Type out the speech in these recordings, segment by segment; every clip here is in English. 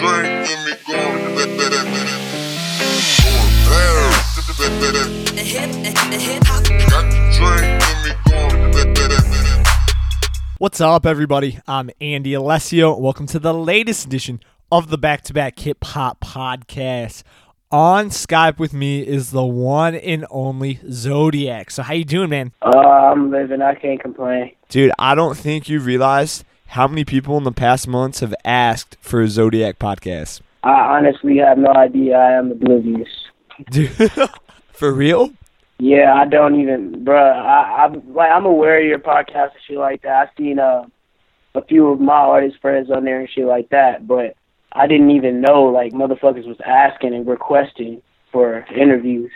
drink, let me. Going there. Got the drink, let me go. What's up, everybody? I'm Andy Alessio. Welcome to the latest edition of the Back to Back Hip Hop Podcast. On Skype with me is the one and only Zotiyac. So, how you doing, man? Uh, I'm living. I can't complain. Dude, I don't think you realized how many people in the past months have asked for a Zotiyac podcast. I honestly have no idea. I am oblivious. Dude, for real? Yeah, I don't even, bro. I, I'm like I'm aware of your podcast and shit like that. I've seen uh, a few of my artist friends on there and shit like that, but I didn't even know like motherfuckers was asking and requesting for interviews.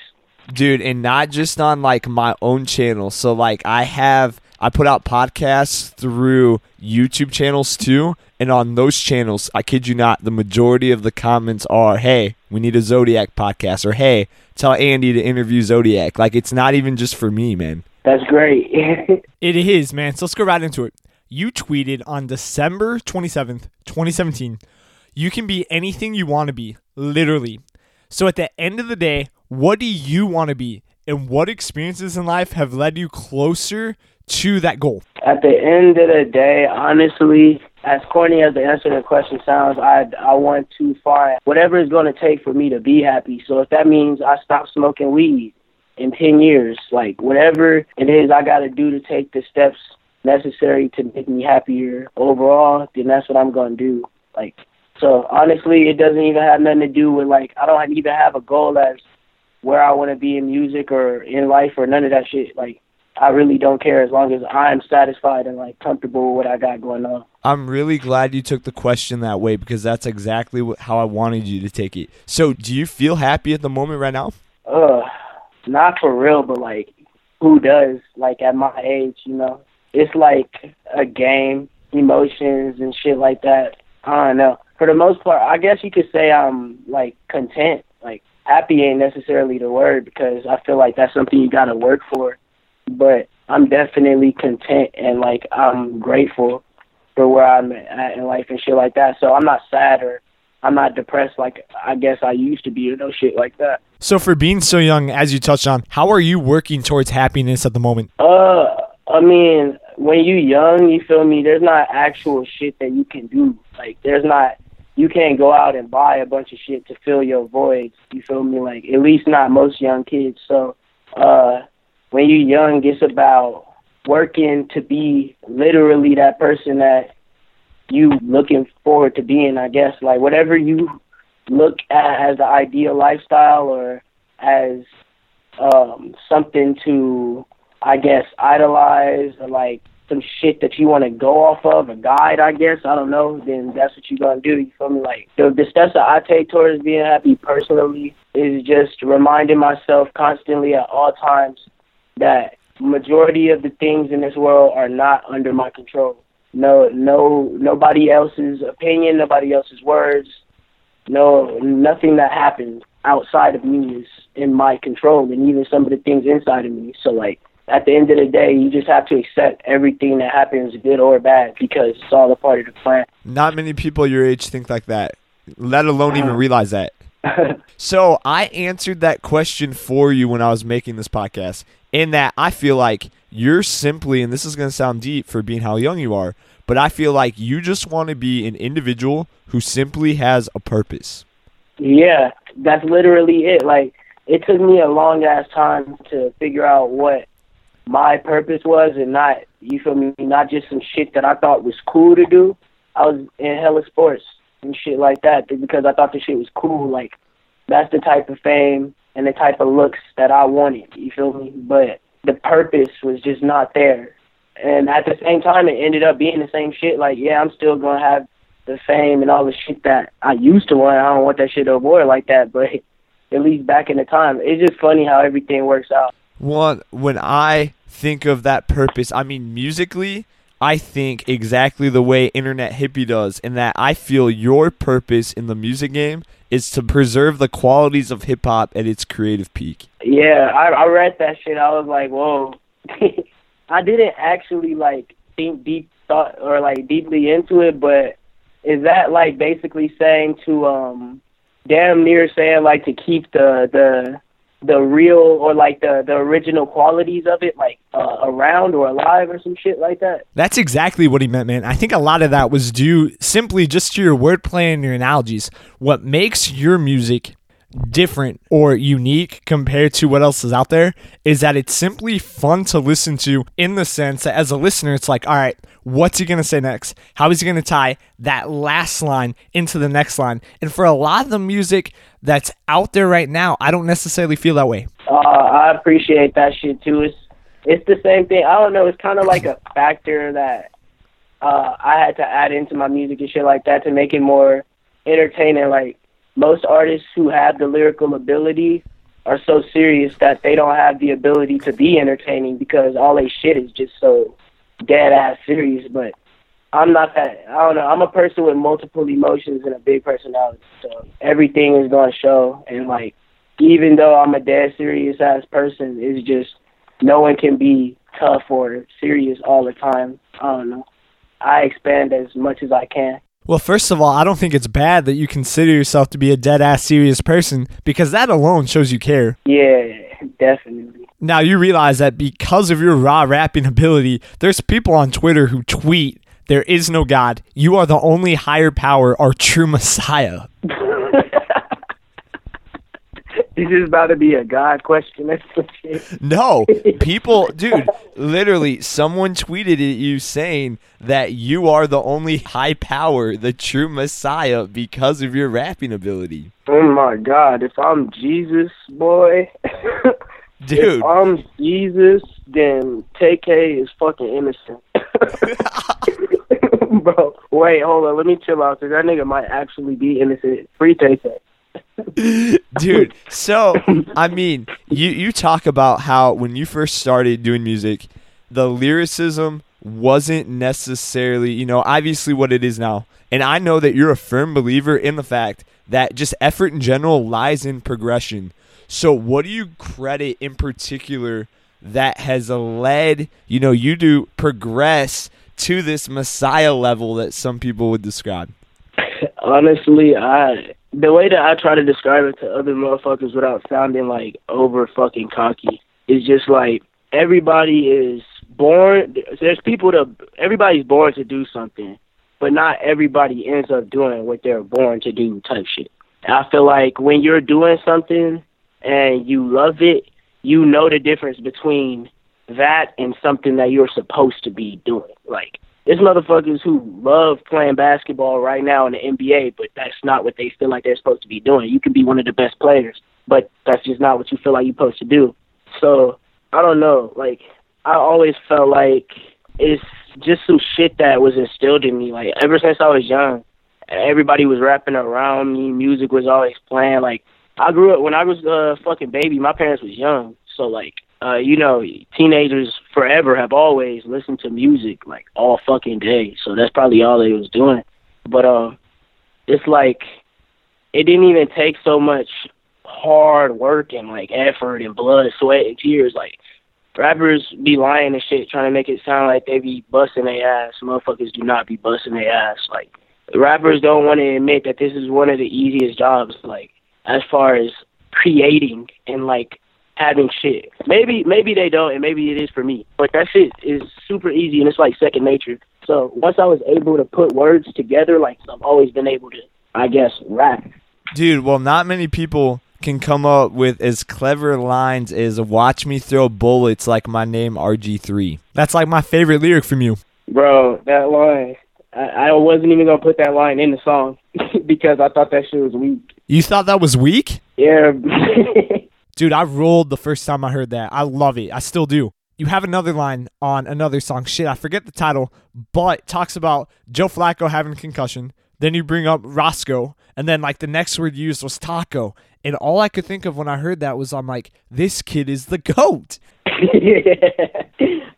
dude and not just on like my own channel so like i have i put out podcasts through youtube channels too and on those channels i kid you not the majority of the comments are hey we need a zotiyac podcast or hey tell andy to interview zotiyac. Like it's not even just for me man. That's great. it is man. So let's go right into it. You tweeted on december 27th 2017 you can be anything you want to be literally. So at the end of the day, what do you want to be? And what experiences in life have led you closer to that goal? At the end of the day, honestly, as corny as the answer to the question sounds, I I want to find whatever it's going to take for me to be happy. So if that means I stop smoking weed in 10 years, like whatever it is I got to do to take the steps necessary to make me happier overall, then that's what I'm going to do. Like so honestly, it doesn't even have nothing to do with like I don't even have a goal as where I want to be in music or in life or none of that shit. Like I really don't care as long as I'm satisfied and like comfortable with what I got going on. I'm really glad you took the question that way because that's exactly how I wanted you to take it. So, do you feel happy at the moment right now? Ugh, not for real, but like who does? Like at my age, you know, it's like a game, emotions and shit like that. I don't know. For the most part, I guess you could say I'm like content. Like happy ain't necessarily the word because I feel like that's something you got to work for. But I'm definitely content and like I'm grateful for where I'm at in life and shit like that. So I'm not sad or I'm not depressed like I guess I used to be or no shit like that. So, for being so young, as you touched on, how are you working towards happiness at the moment? Uh, I mean, when you young, you feel me? There's not actual shit that you can do. Like, there's not. You can't go out and buy a bunch of shit to fill your voids. You feel me? Like, at least not most young kids. So, uh, when you're young, it's about working to be literally that person that you looking forward to being. I guess like whatever you look at as the ideal lifestyle or as um something to I guess idolize or like some shit that you want to go off of, a guide, I guess, I don't know, then that's what you're going to do. You feel me? Like, the, the steps that I take towards being happy personally is just reminding myself constantly at all times that majority of the things in this world are not under my control. No, no, nobody else's opinion, nobody else's words, no, nothing that happens outside of me is in my control, and even some of the things inside of me. So, like, at the end of the day, you just have to accept everything that happens, good or bad, because it's all a part of the plan. Not many people your age think like that, let alone even realize that. So I answered that question for you when I was making this podcast, in that I feel like you're simply, and this is going to sound deep for being how young you are, but I feel like you just want to be an individual who simply has a purpose. Yeah, that's literally it. Like it took me a long ass time to figure out what my purpose was and not you feel me, not just some shit that I thought was cool to do. I was in hella sports and shit like that because I thought the shit was cool. Like that's the type of fame and the type of looks that I wanted, you feel me? But the purpose was just not there. And at the same time it ended up being the same shit. Like, yeah, I'm still gonna have the fame and all the shit that I used to want. I don't want that shit to avoid like that, but at least back in the time, it's just funny how everything works out. One, when I think of that purpose, I mean musically, I think exactly the way Internet Hippie does, in that I feel your purpose in the music game is to preserve the qualities of hip hop at its creative peak. Yeah, I, I read that shit. I was like, whoa. I didn't actually like think deep thought or like deeply into it, but is that like basically saying to um damn near saying like to keep the the the real or like the the original qualities of it like uh, around or alive or some shit like that. That's exactly what he meant, man. I think a lot of that was due simply just to your wordplay and your analogies. What makes your music different or unique compared to what else is out there is that it's simply fun to listen to in the sense that as a listener, it's like, all right, what's he going to say next? How is he going to tie that last line into the next line? And for a lot of the music that's out there right now, I don't necessarily feel that way. Uh, I appreciate that shit too. It's it's the same thing. I don't know. It's kind of like a factor that uh, I had to add into my music and shit like that to make it more entertaining. Like most artists who have the lyrical ability are so serious that they don't have the ability to be entertaining because all they shit is just so dead ass serious. But I'm not that. I don't know. I'm a person with multiple emotions and a big personality, so everything is gonna show. And like, even though I'm a dead serious ass person, it's just no one can be tough or serious all the time. I don't know. I expand as much as I can. Well, first of all, I don't think it's bad that you consider yourself to be a dead ass serious person because that alone shows you care. Yeah, definitely. Now you realize that because of your raw rapping ability, there's people on Twitter who tweet, There is no God. You are the only higher power or true Messiah. This is about to be a God question. That's some shit. No, people, dude, literally, someone tweeted at you saying that you are the only high power, the true Messiah, because of your rapping ability. Oh my God! If I'm Jesus, boy. Dude. If I'm Jesus, then TK is fucking innocent. Bro, wait, hold on. Let me chill out. Cause that nigga might actually be innocent. Free TK. dude so i mean you you talk about how when you first started doing music the lyricism wasn't necessarily you know obviously what it is now. And i know that you're a firm believer in the fact that just effort in general lies in progression. So what do you credit in particular that has led you know you to progress to this messiah level that some people would describe? Honestly, I the way that I try to describe it to other motherfuckers without sounding like over fucking cocky is just like everybody is born. There's people that everybody's born to do something, but not everybody ends up doing what they're born to do. Type shit. I feel like when you're doing something and you love it, you know the difference between that and something that you're supposed to be doing. Like there's motherfuckers who love playing basketball right now in the NBA, but that's not what they feel like they're supposed to be doing. You can be one of the best players, but that's just not what you feel like you're supposed to do. So I don't know. Like I always felt like it's just some shit that was instilled in me. Like ever since I was young, everybody was rapping around me. Music was always playing. Like I grew up when I was a fucking baby. My parents was young, so like uh, you know, teenagers forever have always listened to music like all fucking day. So that's probably all they was doing. But uh, it's like it didn't even take so much hard work and like effort and blood, sweat, and tears. Like rappers be lying and shit, trying to make it sound like they be busting their ass. Motherfuckers do not be busting their ass. Like rappers don't want to admit that this is one of the easiest jobs. Like as far as creating and like having shit. Maybe maybe they don't, and maybe it is for me. But that shit is super easy, and it's like second nature. So once I was able to put words together, like I've always been able to, I guess, rap. Dude, well, not many people can come up with as clever lines as "Watch me throw bullets like my name RG3." That's like my favorite lyric from you. Bro, that line. I, I wasn't even gonna put that line in the song because I thought that shit was weak. You thought that was weak? Yeah. Dude, I rolled the first time I heard that. I love it. I still do. You have another line on another song. Shit, I forget the title, but talks about Joe Flacco having concussion. Then you bring up Roscoe, and then like the next word used was taco. And all I could think of when I heard that was I'm like, this kid is the goat.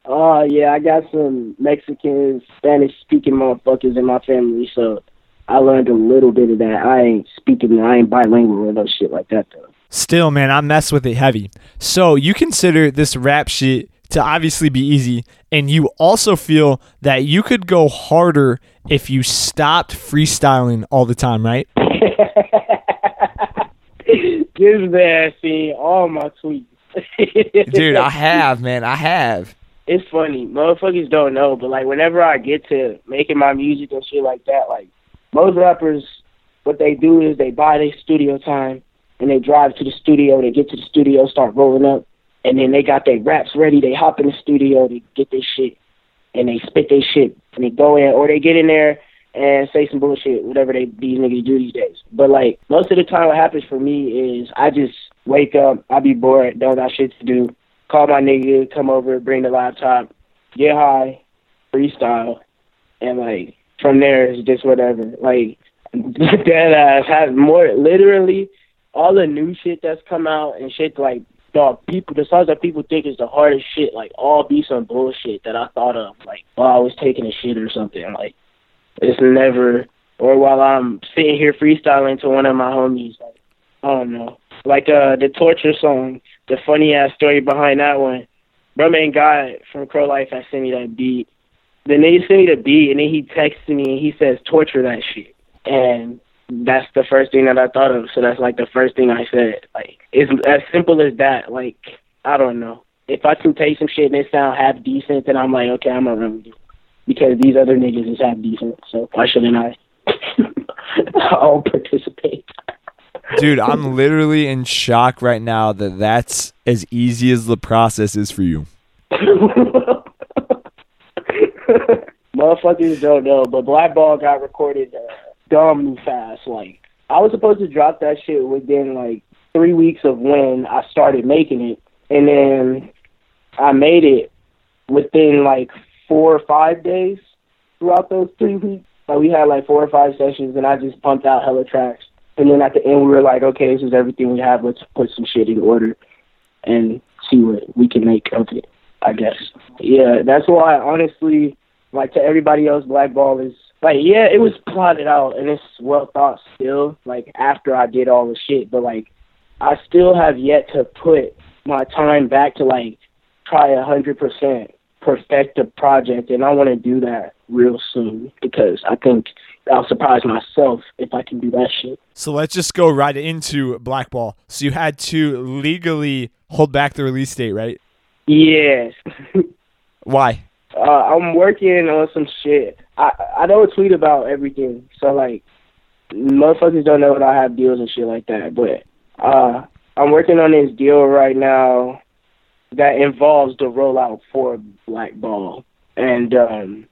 oh yeah, I got some Mexican, Spanish speaking motherfuckers in my family, so I learned a little bit of that. I ain't speaking, I ain't bilingual or no shit like that though. Still, man, I mess with it heavy. So you consider this rap shit to obviously be easy, and you also feel that you could go harder if you stopped freestyling all the time, right? Give that see all my tweets. Dude, I have, man, I have. it's funny. Motherfuckers don't know, but like whenever I get to making my music and shit like that, like most rappers, what they do is they buy their studio time and they drive to the studio. They get to the studio, start rolling up, and then they got their raps ready. They hop in the studio, they get their shit, and they spit their shit, and they go in, or they get in there and say some bullshit, whatever they these niggas do these days. But like most of the time, what happens for me is I just wake up, I be bored, don't got shit to do, call my nigga, come over, bring the laptop, get high, freestyle, and like from there it's just whatever. Like that ass has more literally all the new shit that's come out and shit like dog people the songs that people think is the hardest shit like all be some bullshit that I thought of like while I was taking a shit or something like it's never or while I'm sitting here freestyling to one of my homies like I don't know. Like uh the torture song the funny ass story behind that one. Bro man guy from Crow Life had sent me that beat then they sent me the beat and then he texted me and he says torture that shit and that's the first thing that I thought of. So that's like the first thing I said. Like it's as simple as that. Like I don't know. If I can take some shit and it sound half decent, then I'm like, okay, I'm gonna run it because these other niggas is half decent. So why shouldn't I? I'll participate. Dude, I'm literally in shock right now that that's as easy as the process is for you. Motherfuckers don't know, but Blackball got recorded uh, dumb fast. Like I was supposed to drop that shit within like three weeks of when I started making it, and then I made it within like four or five days throughout those three weeks. Like we had like four or five sessions, and I just pumped out hella tracks. And then at the end, we were like, okay, this is everything we have. Let's put some shit in order and see what we can make of it. I guess. Yeah, that's why honestly, like to everybody else, Blackball is like, yeah, it was plotted out and it's well thought still. Like after I did all the shit, but like I still have yet to put my time back to like try a hundred percent perfect the project, and I want to do that real soon because I think I'll surprise myself if I can do that shit. So let's just go right into Blackball. So you had to legally hold back the release date, right? Yes. Why? Uh, I'm working on some shit. I I don't tweet about everything, so like motherfuckers don't know that I have deals and shit like that. But uh, I'm working on this deal right now that involves the rollout for Black Ball, and um,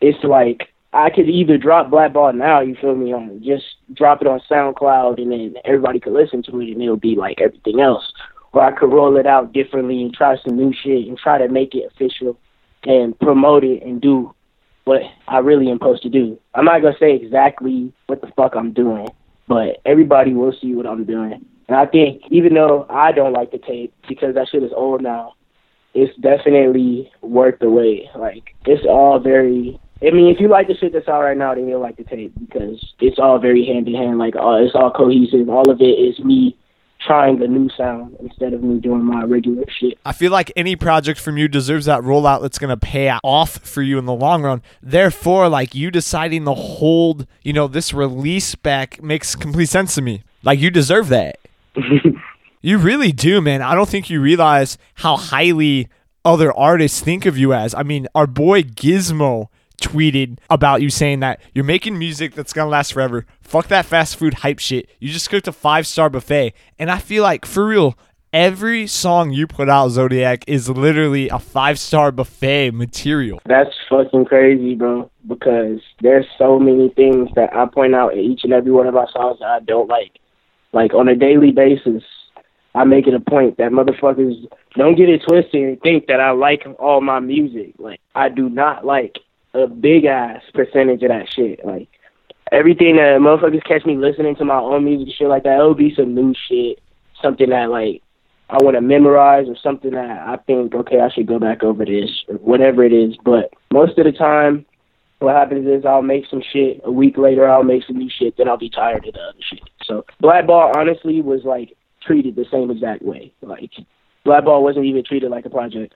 it's like I could either drop Black Ball now, you feel me, on just drop it on SoundCloud, and then everybody could listen to it, and it'll be like everything else. Or I could roll it out differently and try some new shit and try to make it official and promote it and do what I really am supposed to do. I'm not gonna say exactly what the fuck I'm doing, but everybody will see what I'm doing. And I think even though I don't like the tape because that shit is old now, it's definitely worth the wait. Like it's all very. I mean, if you like the shit that's out right now, then you'll like the tape because it's all very hand in hand. Like uh, it's all cohesive. All of it is me trying the new sound instead of me doing my regular shit. I feel like any project from you deserves that rollout that's going to pay off for you in the long run. Therefore, like you deciding to hold, you know, this release back makes complete sense to me. Like you deserve that. you really do, man. I don't think you realize how highly other artists think of you as. I mean, our boy Gizmo tweeted about you saying that you're making music that's gonna last forever. Fuck that fast food hype shit. You just cooked a five star buffet. And I feel like for real, every song you put out, Zotiyac, is literally a five star buffet material. That's fucking crazy, bro. Because there's so many things that I point out in each and every one of our songs that I don't like. Like on a daily basis, I make it a point that motherfuckers don't get it twisted and think that I like all my music. Like I do not like a big ass percentage of that shit. Like everything that motherfuckers catch me listening to my own music, shit like that, it'll be some new shit, something that like I want to memorize or something that I think okay, I should go back over this or whatever it is. But most of the time, what happens is I'll make some shit. A week later, I'll make some new shit. Then I'll be tired of the other shit. So Blackball honestly was like treated the same exact way. Like Blackball wasn't even treated like a project.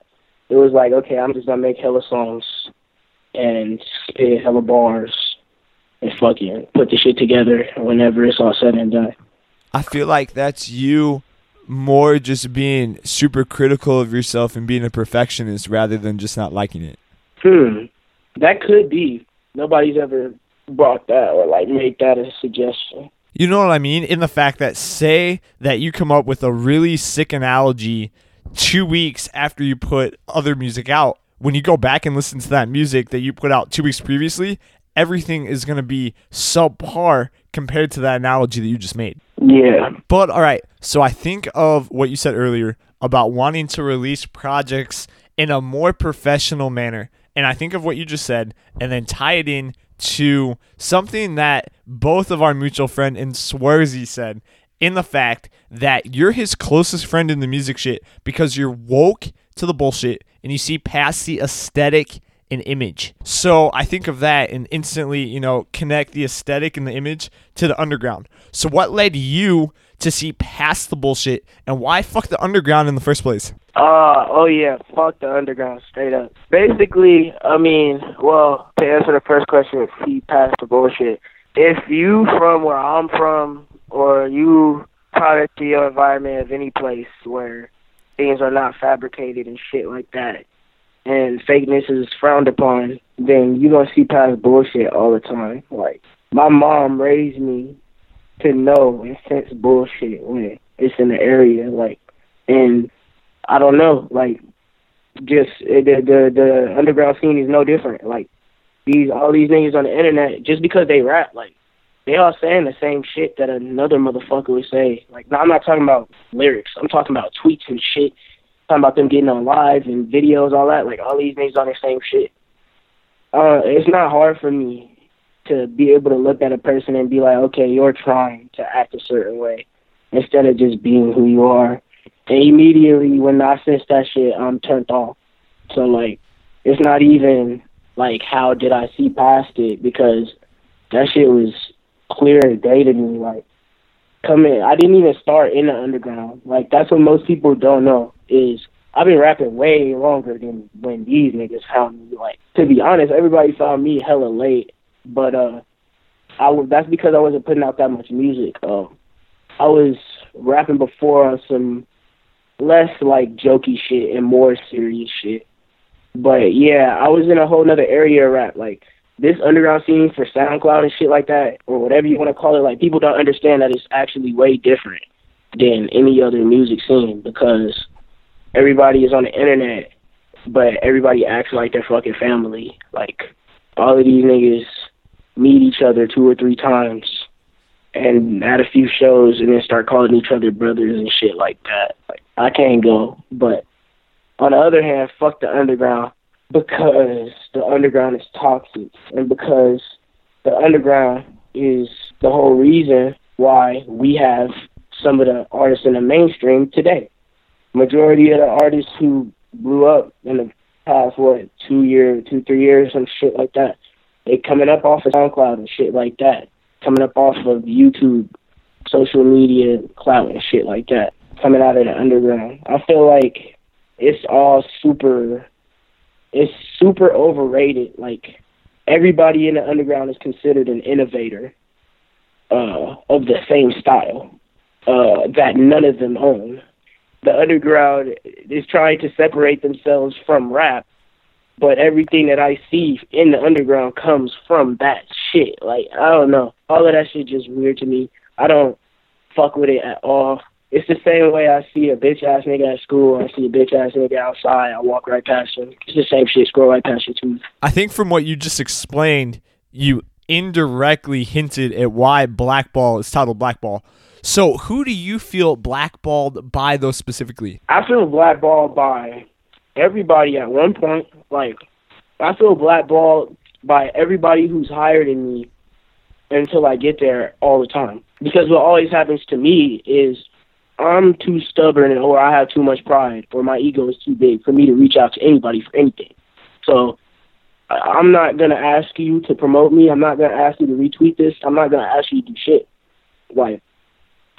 It was like, okay, I'm just gonna make hella songs and spit hella bars and fucking put the shit together whenever it's all said and done. I feel like that's you more just being super critical of yourself and being a perfectionist rather than just not liking it. Hmm. That could be. Nobody's ever brought that or like made that a suggestion. You know what I mean? In the fact that say that you come up with a really sick analogy two weeks after you put other music out, when you go back and listen to that music that you put out two weeks previously, everything is going to be subpar compared to that analogy that you just made. Yeah. But all right, so I think of what you said earlier about wanting to release projects in a more professional manner. And I think of what you just said and then tie it in to something that both of our mutual friend and Swersy said in the fact that you're his closest friend in the music shit because you're woke to the bullshit and you see past the aesthetic and image. So I think of that and instantly, you know, connect the aesthetic and the image to the underground. So what led you to see past the bullshit and why fuck the underground in the first place? Uh, oh yeah, fuck the underground, straight up. Basically, I mean, well, to answer the first question, see past the bullshit. If you from where I'm from, or you product to your environment of any place where things are not fabricated and shit like that, and fakeness is frowned upon, then you're gonna see past bullshit all the time. Like my mom raised me to know and sense bullshit when it's in the area, like, and I don't know, like, just eh, the the the underground scene is no different. Like these all these niggas on the internet, just because they rap, like they all saying the same shit that another motherfucker would say. Like, no, I'm not talking about lyrics. I'm talking about tweets and shit. talking about them getting on live and videos, all that. Like, all these niggas on the same shit. Uh, it's not hard for me to be able to look at a person and be like, okay, you're trying to act a certain way instead of just being who you are. And immediately when I sense that shit, I'm turned off. So like, it's not even like how did I see past it because that shit was clear as day to me. Like coming, I didn't even start in the underground. Like that's what most people don't know is I've been rapping way longer than when these niggas found me. Like to be honest, everybody found me hella late, but uh, I was that's because I wasn't putting out that much music. Um, I was rapping before on some less like jokey shit and more serious shit. But yeah, I was in a whole nother area of rap. Like this underground scene for SoundCloud and shit like that, or whatever you want to call it, like people don't understand that it's actually way different than any other music scene because everybody is on the internet, but everybody acts like they're fucking family. Like all of these niggas meet each other two or three times and at a few shows and then start calling each other brothers and shit like that. Like I can't go. But on the other hand, fuck the underground because the underground is toxic and because the underground is the whole reason why we have some of the artists in the mainstream today. Majority of the artists who blew up in the past what two year, two three years, some shit like that, they coming up off of SoundCloud and shit like that, coming up off of YouTube, social media clout and shit like that, coming out of the underground. I feel like it's all super it's super overrated. Like everybody in the underground is considered an innovator uh, of the same style uh, that none of them own. The underground is trying to separate themselves from rap, but everything that I see in the underground comes from that shit. Like I don't know, all of that shit just weird to me. I don't fuck with it at all it's the same way I see a bitch ass nigga at school. I see a bitch ass nigga outside. I walk right past him. It's the same shit. Scroll right past you too. I think from what you just explained, you indirectly hinted at why Blackball is titled Blackball. So, who do you feel blackballed by those specifically? I feel blackballed by everybody at one point. Like, I feel blackballed by everybody who's higher than me until I get there all the time. Because what always happens to me is I'm too stubborn or I have too much pride or my ego is too big for me to reach out to anybody for anything. So I'm not gonna ask you to promote me. I'm not gonna ask you to retweet this. I'm not gonna ask you to do shit. Like,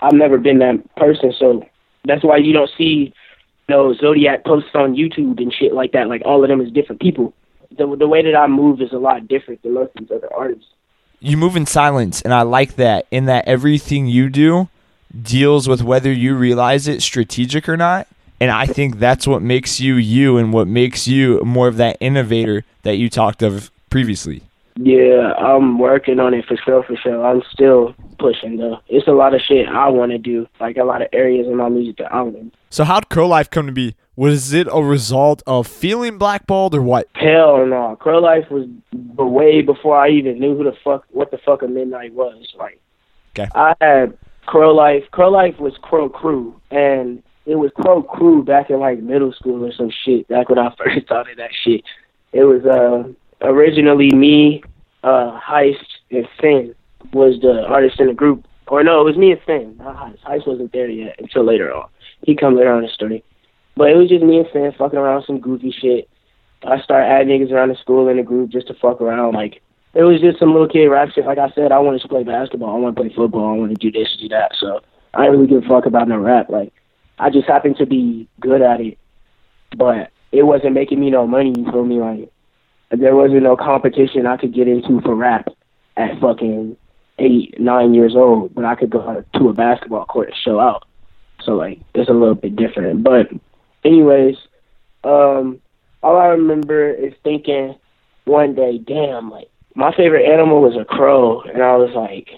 I've never been that person, so that's why you don't see, you know, Zotiyac posts on YouTube and shit like that. Like all of them is different people. The the way that I move is a lot different than most of these other artists. You move in silence, and I like that. In that everything you do deals with whether you realize it strategic or not. And I think that's what makes you you, and what makes you more of that innovator that you talked of previously. Yeah, I'm working on it for sure, for sure. I'm still pushing though. It's a lot of shit I want to do, like a lot of areas in my music that I want to. So how'd Crow Life come to be? Was it a result of feeling blackballed or what? Hell no, Crow Life was b- way before I even knew who the fuck, what the fuck a midnight was. Like, Okay. I had Crow Life. Crow Life was Crow Crew, and it was Crow Crew back in like middle school or some shit. Back when I first started that shit, it was uh originally me, uh Heist, and Finn was the artist in the group. Or no, it was me and Finn. Not Heist. Heist wasn't there yet until later on. He come later on in the story. But it was just me and Finn fucking around some goofy shit. I started adding niggas around the school in the group just to fuck around. Like it was just some little kid rap shit. Like I said, I wanted to play basketball. I want to play football. I want to do this, do that. So I didn't really give a fuck about no rap. Like I just happened to be good at it, but it wasn't making me no money. You feel me? Like there wasn't no competition I could get into for rap at fucking eight, nine years old. But I could go to a basketball court and show out. So like it's a little bit different. But anyways, um, all I remember is thinking one day, damn, like my favorite animal was a crow, and I was like,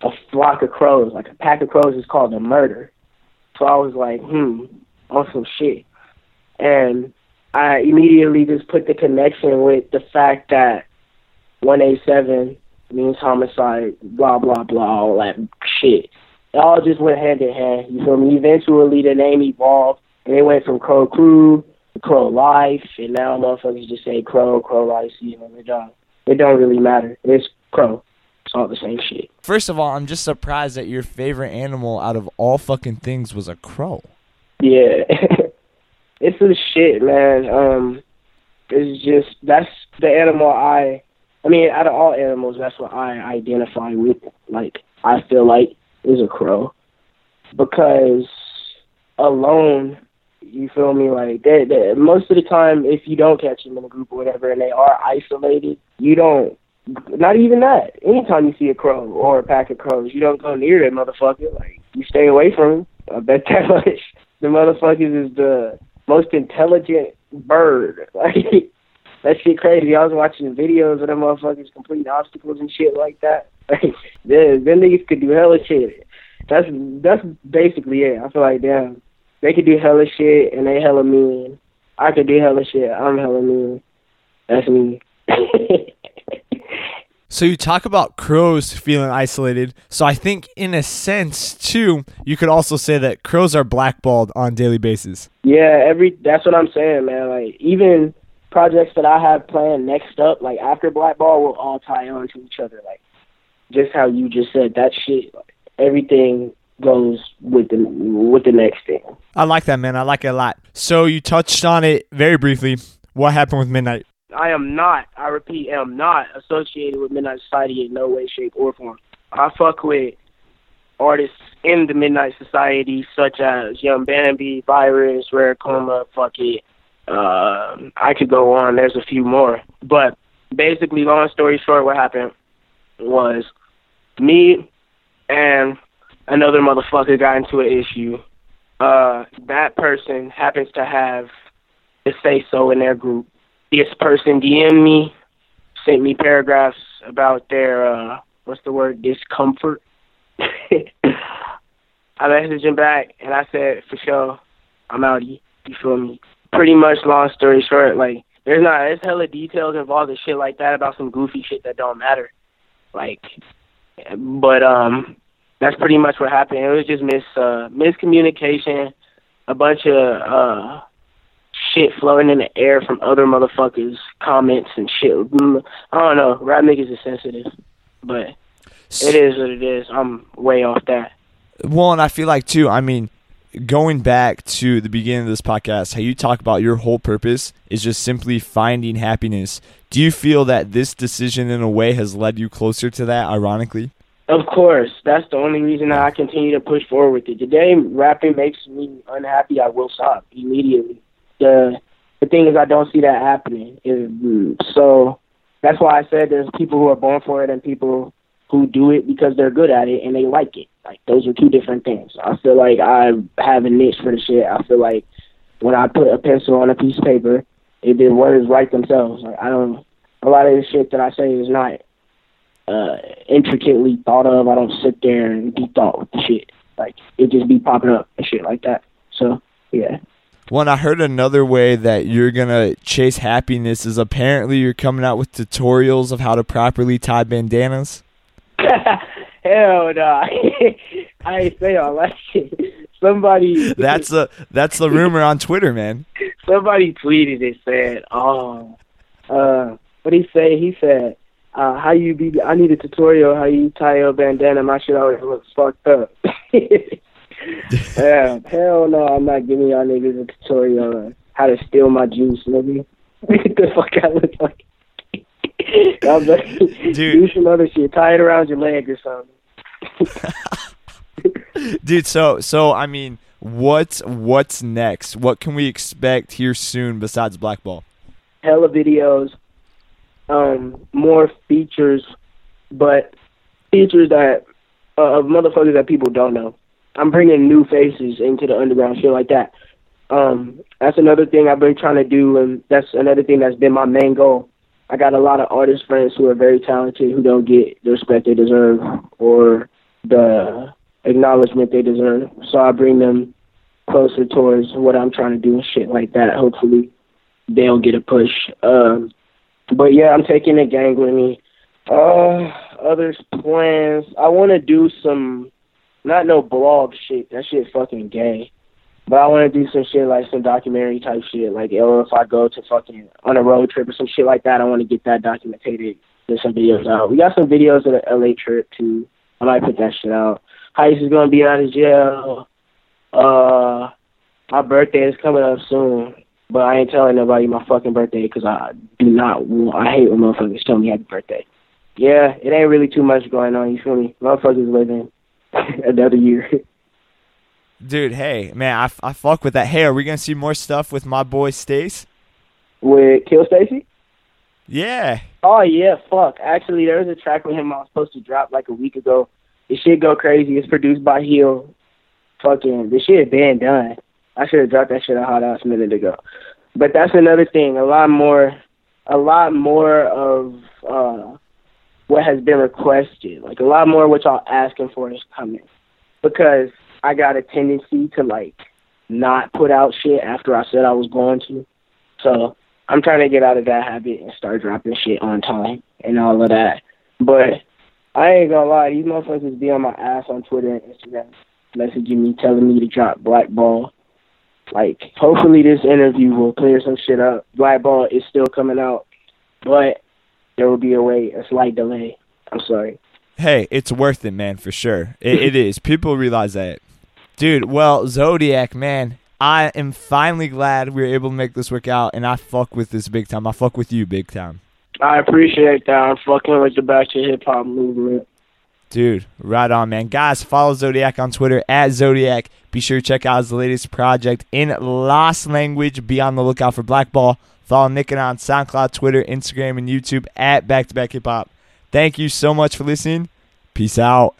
a flock of crows, like a pack of crows is called a murder. So I was like, hmm, on some shit. And I immediately just put the connection with the fact that 187 means homicide, blah, blah, blah, all that shit. It all just went hand in hand. You feel me? Eventually the name evolved, and it went from Crow Crew to Crow Life, and now motherfuckers just say Crow, Crow Life, know, it don't, it don't really matter. It's Crow. It's all the same shit. First of all, I'm just surprised that your favorite animal out of all fucking things was a crow. Yeah. it's the shit, man. Um it's just that's the animal I I mean, out of all animals that's what I identify with. Like I feel like is a crow. Because alone you feel me? Like they, they, most of the time, if you don't catch them in a group or whatever, and they are isolated, you don't. Not even that. Anytime you see a crow or a pack of crows, you don't go near that motherfucker. Like you stay away from him. I bet that much. The motherfuckers is the most intelligent bird. Like that shit crazy. I was watching videos of them motherfuckers completing obstacles and shit like that. Like them, them niggas could do hella shit. That's that's basically it. I feel like damn, they could do hella shit and they hella mean. I could do hella shit. I'm hella mean. That's me. So you talk about crows feeling isolated. So I think in a sense too, you could also say that crows are blackballed on daily basis. Yeah, every that's what I'm saying, man. Like even projects that I have planned next up, like after Blackball, will all tie on to each other. Like just how you just said that shit. Like, everything goes with the with the next thing. I like that, man. I like it a lot. So you touched on it very briefly. What happened with Midnight? I am not, I repeat, am not associated with Midnight Society in no way, shape, or form. I fuck with artists in the Midnight Society, such as Young Bambi, Virus, Rare Coma, fuck it. Um, I could go on. There's a few more, but basically, long story short, what happened was me and another motherfucker got into an issue. Uh, that person happens to have a say so in their group this person DM me, sent me paragraphs about their uh what's the word, discomfort. I messaged him back and I said, For sure, I'm out you feel me? Pretty much long story short, like there's not there's hella details involved and shit like that about some goofy shit that don't matter. Like but um that's pretty much what happened. It was just mis uh miscommunication, a bunch of uh shit floating in the air from other motherfuckers' comments and shit. Mm, I don't know. Rap niggas is sensitive, but it is what it is. I'm way off that. Well, and I feel like too. I mean, going back to the beginning of this podcast, how you talk about your whole purpose is just simply finding happiness. Do you feel that this decision, in a way, has led you closer to that? Ironically, Of course, that's the only reason that I continue to push forward with it. Today, rapping makes me unhappy. I will stop immediately. The the thing is, I don't see that happening. Is so that's why I said there's people who are born for it and people who do it because they're good at it and they like it. Like those are two different things. I feel like I have a niche for the shit. I feel like when I put a pencil on a piece of paper, it the words write themselves. Like I don't. A lot of the shit that I say is not uh, intricately thought of. I don't sit there and be thought with the shit. Like it just be popping up and shit like that. So yeah. One, I heard another way that you're gonna chase happiness is apparently you're coming out with tutorials of how to properly tie bandanas. Hell no. I ain't say all that shit. Somebody That's the that's the rumor on Twitter, man. somebody tweeted and said, "Oh, uh, what he say? He said, uh, how you be? I need a tutorial how you tie your bandana. My shit always looks fucked up." yeah, hell no, I'm not giving y'all niggas a tutorial on how to steal my juice, nigga. Get the fuck I look like. I'm like, Dude. do some other shit. Tie it around your leg or something. Dude, so so I mean, what's what's next? What can we expect here soon besides Blackball? hella videos, um, more features, but features that uh, of motherfuckers that people don't know. I'm bringing new faces into the underground, shit like that. Um, that's another thing I've been trying to do, and that's another thing that's been my main goal. I got a lot of artist friends who are very talented who don't get the respect they deserve or the acknowledgement they deserve. So I bring them closer towards what I'm trying to do and shit like that. Hopefully, they'll get a push. Um, but yeah, I'm taking the gang with me. Uh, other plans. I want to do some, not no blog shit. That shit fucking gay. But I want to do some shit like some documentary type shit. Like, or if I go to fucking on a road trip or some shit like that, I want to get that documented. Get some videos out. We got some videos of the LA trip too. I might put that shit out. Heist is gonna be out of jail. Uh, my birthday is coming up soon. But I ain't telling nobody my fucking birthday because I do not want, I hate when motherfuckers tell me happy birthday. Yeah, it ain't really too much going on, you feel me? Motherfuckers living another year. Dude, hey, man, I, I fuck with that. Hey, are we gonna see more stuff with my boy Stace? With Kill Stacy? Yeah. Oh yeah, fuck. Actually there was a track with him I was supposed to drop like a week ago. The shit go crazy. It's produced by Hill. Fucking this shit been done. I should have dropped that shit a hot ass minute ago. But that's another thing. A lot more a lot more of uh what has been requested. Like a lot more what y'all asking for is coming. Because I got a tendency to like not put out shit after I said I was going to. So I'm trying to get out of that habit and start dropping shit on time and all of that. But I ain't gonna lie, these motherfuckers be on my ass on Twitter and Instagram, messaging me, telling me to drop Blackball. Like, hopefully this interview will clear some shit up. Blackball is still coming out, but there will be a way, a slight delay. I'm sorry. Hey, it's worth it, man, for sure. It, it is. People realize that. Dude, well, Zotiyac, man, I am finally glad we were able to make this work out, and I fuck with this big time. I fuck with you big time. I appreciate that. I'm fucking with the back to hip hop movement. Dude, right on, man. Guys, follow Zotiyac on Twitter at Zotiyac. Be sure to check out his latest project in Lost Language. Be on the lookout for Blackball. Follow Nick and on SoundCloud, Twitter, Instagram, and YouTube at Back to Back Hip Hop. Thank you so much for listening. Peace out.